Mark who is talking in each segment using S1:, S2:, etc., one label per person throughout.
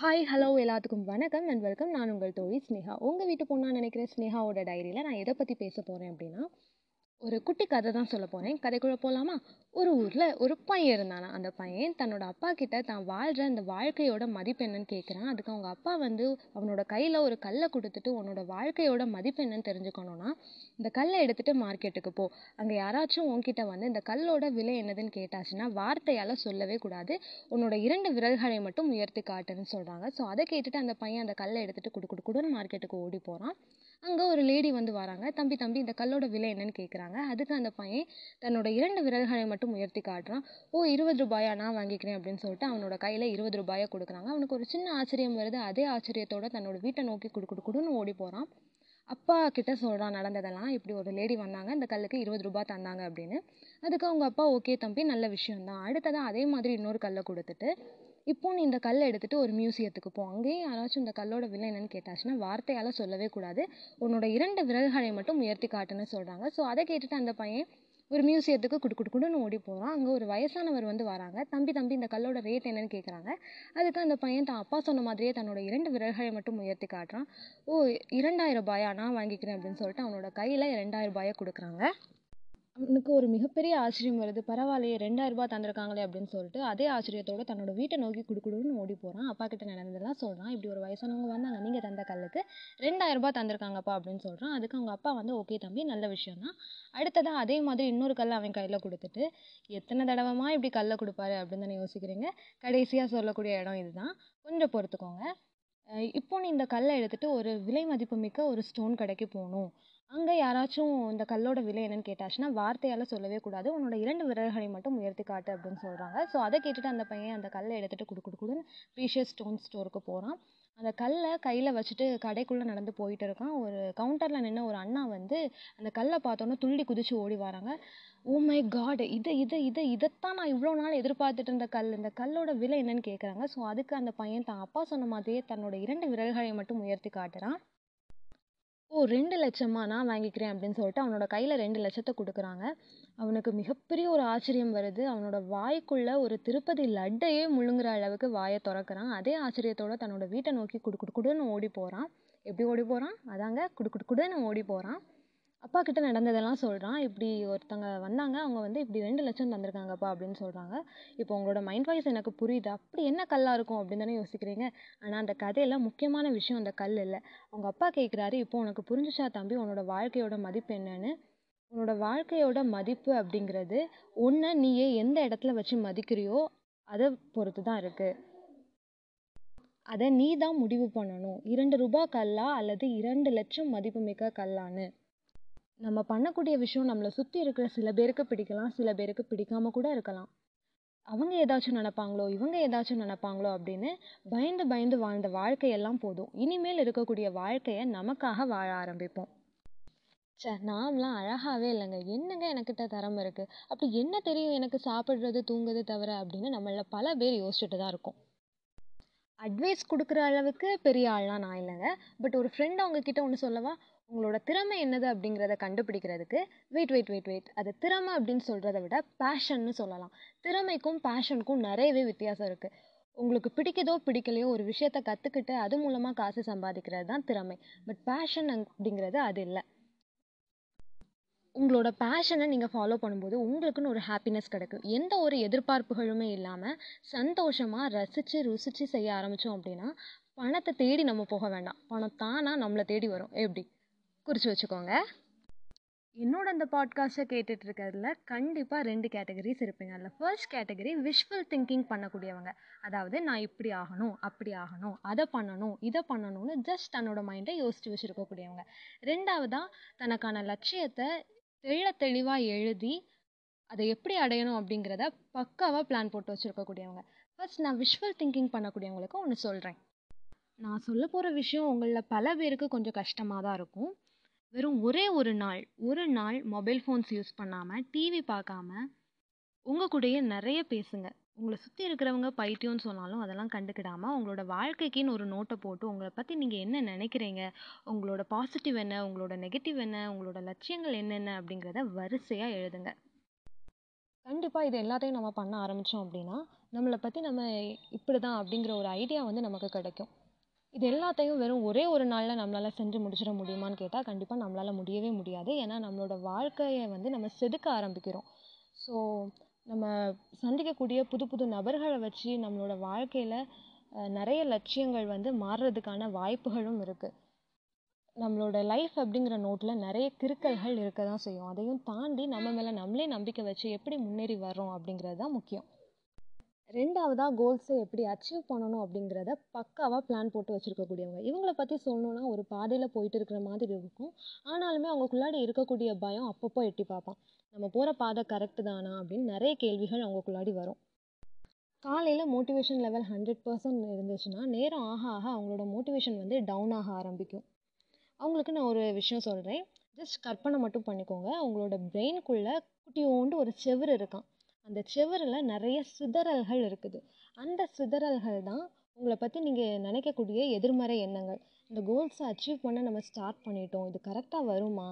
S1: Hi hello எல்லாத்துக்கும் வணக்கம் and welcome நான் உங்கள் தோழி ஸ்னேகா. உங்கள் வீட்டு பொண்ணா நினைக்கிற ஸ்னேகாவோட டைரியில் நான் எதை பற்றி பேச போகிறேன் அப்படின்னா ஒரு குட்டி கதை தான் சொல்ல போகிறேன் கதைக்குள்ளே போகலாமா ஒரு ஊரில் ஒரு பையன் இருந்தானா? அந்த பையன் தன்னோட அப்பா கிட்ட தான் வாழ்கிற அந்த வாழ்க்கையோட மதிப்பு என்னன்னு கேட்குறான் அதுக்கு அவங்க அப்பா வந்து அவனோட கையில் ஒரு கல்லை கொடுத்துட்டு உன்னோட வாழ்க்கையோட மதிப்பு என்னன்னு தெரிஞ்சுக்கணும்னா இந்த கல்லை எடுத்துகிட்டு மார்க்கெட்டுக்கு போ. அங்கே யாராச்சும் உன்கிட்ட வந்து இந்த கல்லோட விலை என்னதுன்னு கேட்டாச்சுன்னா வார்த்தையால் சொல்லவே கூடாது. உன்னோட இரண்டு விரல்களை மட்டும் உயர்த்தி காட்டுன்னு சொல்கிறாங்க ஸோ அதை கேட்டுட்டு அந்த பையன் அந்த கல்லை எடுத்துகிட்டு குடு குடு குடுன்னு மார்க்கெட்டுக்கு ஓடி போகிறான் அங்கே ஒரு லேடி வந்து வராங்க. தம்பி தம்பி இந்த கல்லோட விலை என்னன்னு கேட்குறாங்க அதுக்கு அந்த பையன் தன்னோட இரண்டு விரல்களை மட்டும் உயர்த்தி காட்டுறான். ஓ இருபது ரூபாயா? நான் வாங்கிக்கிறேன் அப்படின்னு சொல்லிட்டு அவனோட கையில் இருபது ரூபாயை கொடுக்குறாங்க. அவனுக்கு ஒரு சின்ன ஆச்சரியம் வருது. அதே ஆச்சரியத்தோட தன்னோட வீட்டை நோக்கி குடு குடு குடுன்னு ஓடி போகிறான் அப்பா கிட்ட சொல்கிறான் நடந்ததெல்லாம். இப்படி ஒரு லேடி வந்தாங்க. இந்த கல்லுக்கு இருபது ரூபாய் தந்தாங்க அப்படின்னு. அதுக்கு அவங்க அப்பா ஓகே தம்பி நல்ல விஷயம்தான். அடுத்ததாக அதே மாதிரி இன்னொரு கல்லை கொடுத்துட்டு இப்போ நீ இந்த கல்லை எடுத்துகிட்டு ஒரு மியூசியத்துக்கு போ. அங்கேயும் யாராச்சும் இந்த கல்லோட விலை என்னன்னு கேட்டாச்சுன்னா வார்த்தையால் சொல்லவே கூடாது. உன்னோட இரண்டு விரல்களை மட்டும் உயர்த்தி காட்டுன்னு சொல்கிறாங்க ஸோ அதை கேட்டுட்டு அந்த பையன் ஒரு மியூசியத்துக்கு குடு குடு குடுன்னு ஓடி போகிறான் அங்கே ஒரு வயசானவர் வந்து வராங்க. தம்பி தம்பி இந்த கல்லோட ரேட் என்னன்னு கேட்குறாங்க அதுக்கு அந்த பையன் தான் அப்பா சொன்ன மாதிரியே தன்னோட இரண்டு விரல்களை மட்டும் உயர்த்தி காட்டுறான். ஓ இரண்டாயிரம் ரூபாயா? நான் வாங்கிக்கிறேன் அப்படின்னு சொல்லிட்டு அவனோட கையில் இரண்டாயிரம் ரூபாயை கொடுக்குறாங்க. அவனுக்கு ஒரு மிகப்பெரிய ஆச்சரியம் வருது. பரவாயில்லையே ரெண்டாயிரரூபா தந்திருக்காங்களே அப்படின்னு சொல்லிட்டு அதே ஆச்சரியத்தோட தன்னோட வீட்டை நோக்கி குடுக்குடுன்னு ஓடி போகிறான் அப்பா கிட்ட நடந்ததெல்லாம் சொல்கிறான் இப்படி ஒரு வயசானவங்க வந்தாங்க. நீங்கள் தந்த கல்லுக்கு ரெண்டாயிரம் ரூபாய் தந்திருக்காங்கப்பா அப்படின்னு சொல்கிறான் அதுக்கு அவங்க அப்பா வந்து ஓகே தம்பி நல்ல விஷயம் தான். அடுத்ததாக அதே மாதிரி இன்னொரு கல்லை அவன் கையில் கொடுத்துட்டு எத்தனை தடவைமா இப்படி கல்லை கொடுப்பாரு? அப்படின்னு தானே யோசிக்கிறீங்க. கடைசியாக சொல்லக்கூடிய இடம் இதுதான். கொஞ்சம் பொறுத்துக்கோங்க. இப்போ நீ இந்த கல்லை எடுத்துகிட்டு ஒரு விலை மதிப்புமிக்க ஒரு ஸ்டோன் கடைக்கு போகணும். அங்கே யாராச்சும் இந்த கல்லோட விலை என்னன்னு கேட்டாச்சுன்னா வார்த்தையால் சொல்லவே கூடாது. உன்னோட இரண்டு விரல்களை மட்டும் உயர்த்தி காட்டு அப்படின்னு சொல்கிறாங்க ஸோ அதை கேட்டுட்டு அந்த பையன் அந்த கல்லை எடுத்துகிட்டு குடு குடு குடுன்னு ப்ரீஷியஸ் ஸ்டோன் ஸ்டோருக்கு போகிறான் அந்த கல்லை கையில் வச்சுட்டு கடைக்குள்ளே நடந்து போயிட்டு இருக்கான். ஒரு கவுண்டரில் நின்று ஒரு அண்ணா வந்து அந்த கல்லை பார்த்தோன்னே துள்ளி குதிச்சு ஓடி வராங்க. ஓ மை காட் இதை இதை இதை இதைத்தான் நான் இவ்வளோ நாள் எதிர்பார்த்துட்டு இருந்த கல். இந்த கல்லோட விலை என்னன்னு கேட்குறாங்க ஸோ அதுக்கு அந்த பையன் தான் அப்பா சொன்ன மாதிரியே தன்னோட இரண்டு விரல்களை மட்டும் உயர்த்தி காட்டுறான். ஓ ரெண்டு லட்சமா நான் வாங்கிக்கிறேன் அப்படின்னு சொல்லிட்டு அவனோட கையில் ரெண்டு லட்சத்தை கொடுக்குறாங்க. அவனுக்கு மிகப்பெரிய ஒரு ஆச்சரியம் வருது. அவனோட வாய்க்குள்ள ஒரு திருப்பதி லட்டையே முழுங்குற அளவுக்கு வாயை திறக்கிறான். அதே ஆச்சரியத்தோட தன்னோட வீட்டை நோக்கி குடு குடு குடுன்னு ஓடி போகிறான் எப்படி ஓடி போகிறான் அதாங்க குடு ஓடிப் போகிறான் ஓடி அப்பா கிட்ட நடந்ததெல்லாம் சொல்கிறான் இப்படி ஒருத்தங்க வந்தாங்க. அவங்க வந்து இப்படி ரெண்டு லட்சம் தந்திருக்காங்கப்பா அப்படின்னு சொல்கிறாங்க இப்போ உங்களோட மைண்ட் வாய்ஸ் எனக்கு புரியுது? அப்படி என்ன கல்லாக இருக்கும் அப்படின்னு தானே யோசிக்கிறீங்க? ஆனால் அந்த கதையில் முக்கியமான விஷயம் அந்த கல் இல்லை. அவங்க அப்பா கேட்குறாரு இப்போ உனக்கு புரிஞ்சுச்சா தம்பி? உன்னோட வாழ்க்கையோட மதிப்பு என்னன்னு? உன்னோட வாழ்க்கையோட மதிப்பு அப்படிங்கிறது ஒன்று நீயே எந்த இடத்துல வச்சு மதிக்கிறியோ அதை பொறுத்து தான் இருக்குது அதை நீ தான் முடிவு பண்ணணும். இரண்டு ரூபா கல்லா அல்லது இரண்டு லட்சம் மதிப்புமிக்க கல்லான்னு. நம்ம பண்ணக்கூடிய விஷயம் நம்மளை சுற்றி இருக்கிற சில பேருக்கு பிடிக்கலாம் சில பேருக்கு பிடிக்காமல் கூட இருக்கலாம். அவங்க ஏதாச்சும் நினப்பாங்களோ இவங்க ஏதாச்சும் நினப்பாங்களோ அப்படின்னு பயந்து பயந்து வாழ்ந்த வாழ்க்கையெல்லாம் போதும். இனிமேல் இருக்கக்கூடிய வாழ்க்கையை நமக்காக வாழ ஆரம்பிப்போம். சே நாம்லாம் அழகாகவே இல்லைங்க. என்னங்க எனக்கிட்ட திறமை இருக்குது அப்படி என்ன தெரியும் எனக்கு சாப்பிட்றது தூங்குறது தவிர அப்படின்னு நம்மள பல பேர் யோசிச்சுட்டு தான் இருக்கோம். அட்வைஸ் கொடுக்குற அளவுக்கு பெரிய ஆள்லாம் நான் இல்லைங்க. பட் ஒரு ஃப்ரெண்ட் அவங்கக்கிட்ட ஒன்று சொல்லவா? உங்களோட திறமை என்னது அப்படிங்கிறத கண்டுபிடிக்கிறதுக்கு வெயிட் வெயிட் வெயிட் வெயிட் அது திறமை அப்படின்னு சொல்கிறத விட பேஷன்னு சொல்லலாம். திறமைக்கும் பேஷனுக்கும் நிறையவே வித்தியாசம் இருக்குது உங்களுக்கு பிடிக்குதோ பிடிக்கலையோ ஒரு விஷயத்த கற்றுக்கிட்டு அது மூலமாக காசு சம்பாதிக்கிறது தான் திறமை. பட் பேஷன் அப்படிங்கிறது அது இல்லை. உங்களோட பேஷனை நீங்கள் ஃபாலோ பண்ணும்போது உங்களுக்குன்னு ஒரு ஹாப்பினஸ் கிடைக்கும். எந்த ஒரு எதிர்பார்ப்புகளுமே இல்லாமல் சந்தோஷமாக ரசித்து ருசித்து செய்ய ஆரம்பித்தோம் அப்படின்னா பணத்தை தேடி நம்ம போக வேண்டாம். பணம் தானாக நம்மளை தேடி வரும். எப்படி? குறித்து வச்சுக்கோங்க. என்னோட அந்த பாட்காஸ்ட்டை கேட்டுட்டு இருக்கிறதுல கண்டிப்பாக ரெண்டு கேட்டகரிஸ் இருப்பீங்க. அதில் ஃபர்ஸ்ட் கேட்டகரி விஷுவல் திங்கிங் பண்ணக்கூடியவங்க. அதாவது நான் இப்படி ஆகணும் அப்படி ஆகணும் அதை பண்ணணும் இதை பண்ணணும்னு ஜஸ்ட் தன்னோட மைண்டை யோசித்து வச்சுருக்கக்கூடியவங்க. ரெண்டாவதாக தனக்கான லட்சியத்தை தெள்ள தெளிவாக எழுதி அதை எப்படி அடையணும் அப்படிங்கிறத பக்காவாக பிளான் போட்டு வச்சுருக்கக்கூடியவங்க. ஃபர்ஸ்ட் நான் விஷுவல் திங்கிங் பண்ணக்கூடியவங்களுக்கு ஒன்று சொல்கிறேன் நான் சொல்ல போகிற விஷயம் உங்களில் பல பேருக்கு கொஞ்சம் கஷ்டமாக தான் இருக்கும். வெறும் ஒரே ஒரு நாள் ஒரு நாள் மொபைல் ஃபோன்ஸ் யூஸ் பண்ணாமல் டிவி பார்க்காம உங்கள் கூடயே நிறைய பேசுங்க. உங்களை சுற்றி இருக்கிறவங்க பைத்தியம்னு சொன்னாலும் அதெல்லாம் கண்டுக்கிடாமல் உங்களோட வாழ்க்கைக்குன்னு ஒரு நோட்டை போட்டு உங்களை பற்றி நீங்கள் என்ன நினைக்கிறீங்க? உங்களோட பாசிட்டிவ் என்ன? உங்களோட நெகட்டிவ் என்ன? உங்களோட லட்சியங்கள் என்னென்ன? அப்படிங்கிறத வரிசையாக எழுதுங்க. கண்டிப்பாக இது எல்லாத்தையும் நம்ம பண்ண ஆரம்பித்தோம் அப்படின்னா நம்மளை பற்றி நம்ம இப்படி தான் அப்படிங்கிற ஒரு ஐடியா வந்து நமக்கு கிடைக்கும். இது எல்லாத்தையும் வெறும் ஒரே ஒரு நாளில் நம்மளால் செஞ்சு முடிச்சிட முடியுமான்னு கேட்டால் கண்டிப்பாக நம்மளால் முடியவே முடியாது. ஏன்னா நம்மளோட வாழ்க்கையை வந்து நம்ம செதுக்க ஆரம்பிக்கிறோம். ஸோ நம்ம சந்திக்கக்கூடிய புது புது நபர்களை வச்சு நம்மளோட வாழ்க்கையில் நிறைய லட்சியங்கள் வந்து மாறுறதுக்கான வாய்ப்புகளும் இருக்குது நம்மளோட லைஃப் அப்படிங்கிற நோட்டில் நிறைய கிறுக்கல்கள் இருக்க தான் செய்யும். அதையும் தாண்டி நம்ம மேலே நம்மளே நம்பிக்கை வச்சு எப்படி முன்னேறி வர்றோம் அப்படிங்கிறது தான் முக்கியம். ரெண்டாவதாக கோல்ஸை எப்படி அச்சீவ் பண்ணணும் அப்படிங்கிறத பக்காவாக பிளான் போட்டு வச்சுருக்கக்கூடியவங்க. இவங்கள பற்றி சொல்லணுன்னா ஒரு பாதையில் போயிட்டு இருக்கிற மாதிரி இருக்கும். ஆனாலுமே அவங்களுக்குள்ளாடி இருக்கக்கூடிய பயம் அப்பப்போ எட்டி பார்ப்பான். நம்ம போகிற பாதை கரெக்டு தானா அப்படின்னு நிறைய கேள்விகள் அவங்களுக்குள்ளாடி வரும். காலையில் மோட்டிவேஷன் லெவல் ஹண்ட்ரட் பர்சன்ட் இருந்துச்சுன்னா நேரம் ஆக ஆக அவங்களோட மோட்டிவேஷன் வந்து டவுன் ஆக ஆரம்பிக்கும். அவங்களுக்கு நான் ஒரு விஷயம் சொல்கிறேன் ஜஸ்ட் கற்பனை மட்டும் பண்ணிக்கோங்க. அவங்களோட பிரெயின்குள்ளே குட்டியோண்டு ஒரு செவுரு இருக்கான். அந்த செவரில் நிறைய சிதறல்கள் இருக்குது. அந்த சிதறல்கள் தான் உங்களை பற்றி நீங்கள் நினைக்கக்கூடிய எதிர்மறை எண்ணங்கள். இந்த கோல்ஸை அச்சீவ் பண்ண நம்ம ஸ்டார்ட் பண்ணிட்டோம். இது கரெக்டாக வருமா?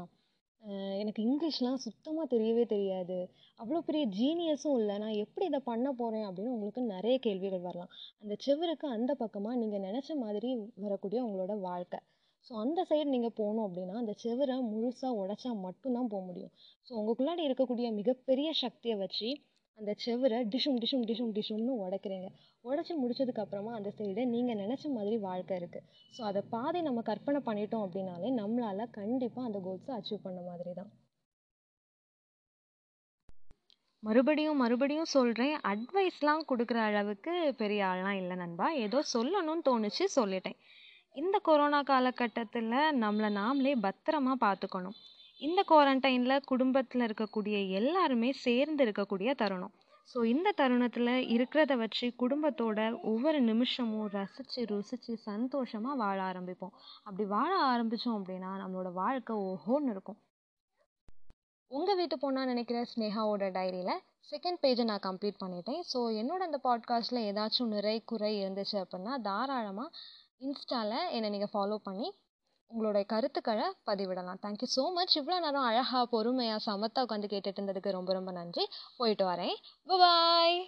S1: எனக்கு இங்கிலீஷ்லாம் சுத்தமாக தெரியவே தெரியாது. அவ்வளோ பெரிய ஜீனியஸும் இல்லை. நான் எப்படி இதை பண்ண போகிறேன் அப்படின்னு உங்களுக்கு நிறைய கேள்விகள் வரலாம். அந்த செவருக்கு அந்த பக்கமாக நீங்கள் நினச்ச மாதிரி வரக்கூடிய உங்களோட வாழ்க்கை. ஸோ அந்த சைடு நீங்கள் போகணும் அப்படின்னா அந்த செவரை முழுசாக உடச்சா மட்டும்தான் போக முடியும். ஸோ உங்களுக்குள்ளாடி இருக்கக்கூடிய மிகப்பெரிய சக்தியை வச்சு அந்த செவரை டிஷும் டிஷும் டிஷும் டிஷும்னு உடைக்கிறீங்க. உடச்சி முடிச்சதுக்கப்புறமா அந்த சைடு நீங்கள் நினச்ச மாதிரி வாழ்க்கை இருக்குது ஸோ அதை பாதி நம்ம கற்பனை பண்ணிட்டோம் அப்படின்னாலே நம்மளால் கண்டிப்பாக அந்த கோல்ஸை அச்சீவ் பண்ண மாதிரி தான். மறுபடியும் மறுபடியும் சொல்கிறேன் அட்வைஸ்லாம் கொடுக்குற அளவுக்கு பெரிய ஆள்லாம் இல்லை நண்பா. ஏதோ சொல்லணும்னு தோணுச்சு சொல்லிட்டேன். இந்த கொரோனா காலகட்டத்தில் நம்மளை நாமளே பத்திரமா பார்த்துக்கணும். இந்த குவாரண்டைனில் குடும்பத்தில் இருக்கக்கூடிய எல்லாருமே சேர்ந்து இருக்கக்கூடிய தருணம். ஸோ இந்த தருணத்தில் இருக்கிறத வச்சு குடும்பத்தோட ஒவ்வொரு நிமிஷமும் ரசித்து ருசித்து சந்தோஷமாக வாழ ஆரம்பிப்போம். அப்படி வாழ ஆரம்பித்தோம் அப்படின்னா நம்மளோட வாழ்க்கை ஓஹோன்னு இருக்கும். உங்கள் வீட்டு பொண்ணாக நினைக்கிற ஸ்னேகாவோட டைரியில் செகண்ட் பேஜை நான் கம்ப்ளீட் பண்ணிட்டேன். ஸோ என்னோட அந்த பாட்காஸ்ட்டில் ஏதாச்சும் நிறை குறை இருந்துச்சு அப்படின்னா தாராளமாக இன்ஸ்டாவில் என்னை நீங்கள் ஃபாலோ பண்ணி உங்களுடைய கருத்துக்களை பதிவிடலாம். தேங்க்யூ ஸோ மச் இவ்வளோ நேரம் அழகாக பொறுமையாக சமத்தாக உட்காந்து கேட்டுட்டு இருந்ததுக்கு ரொம்ப ரொம்ப நன்றி. போயிட்டு வரேன். பாய்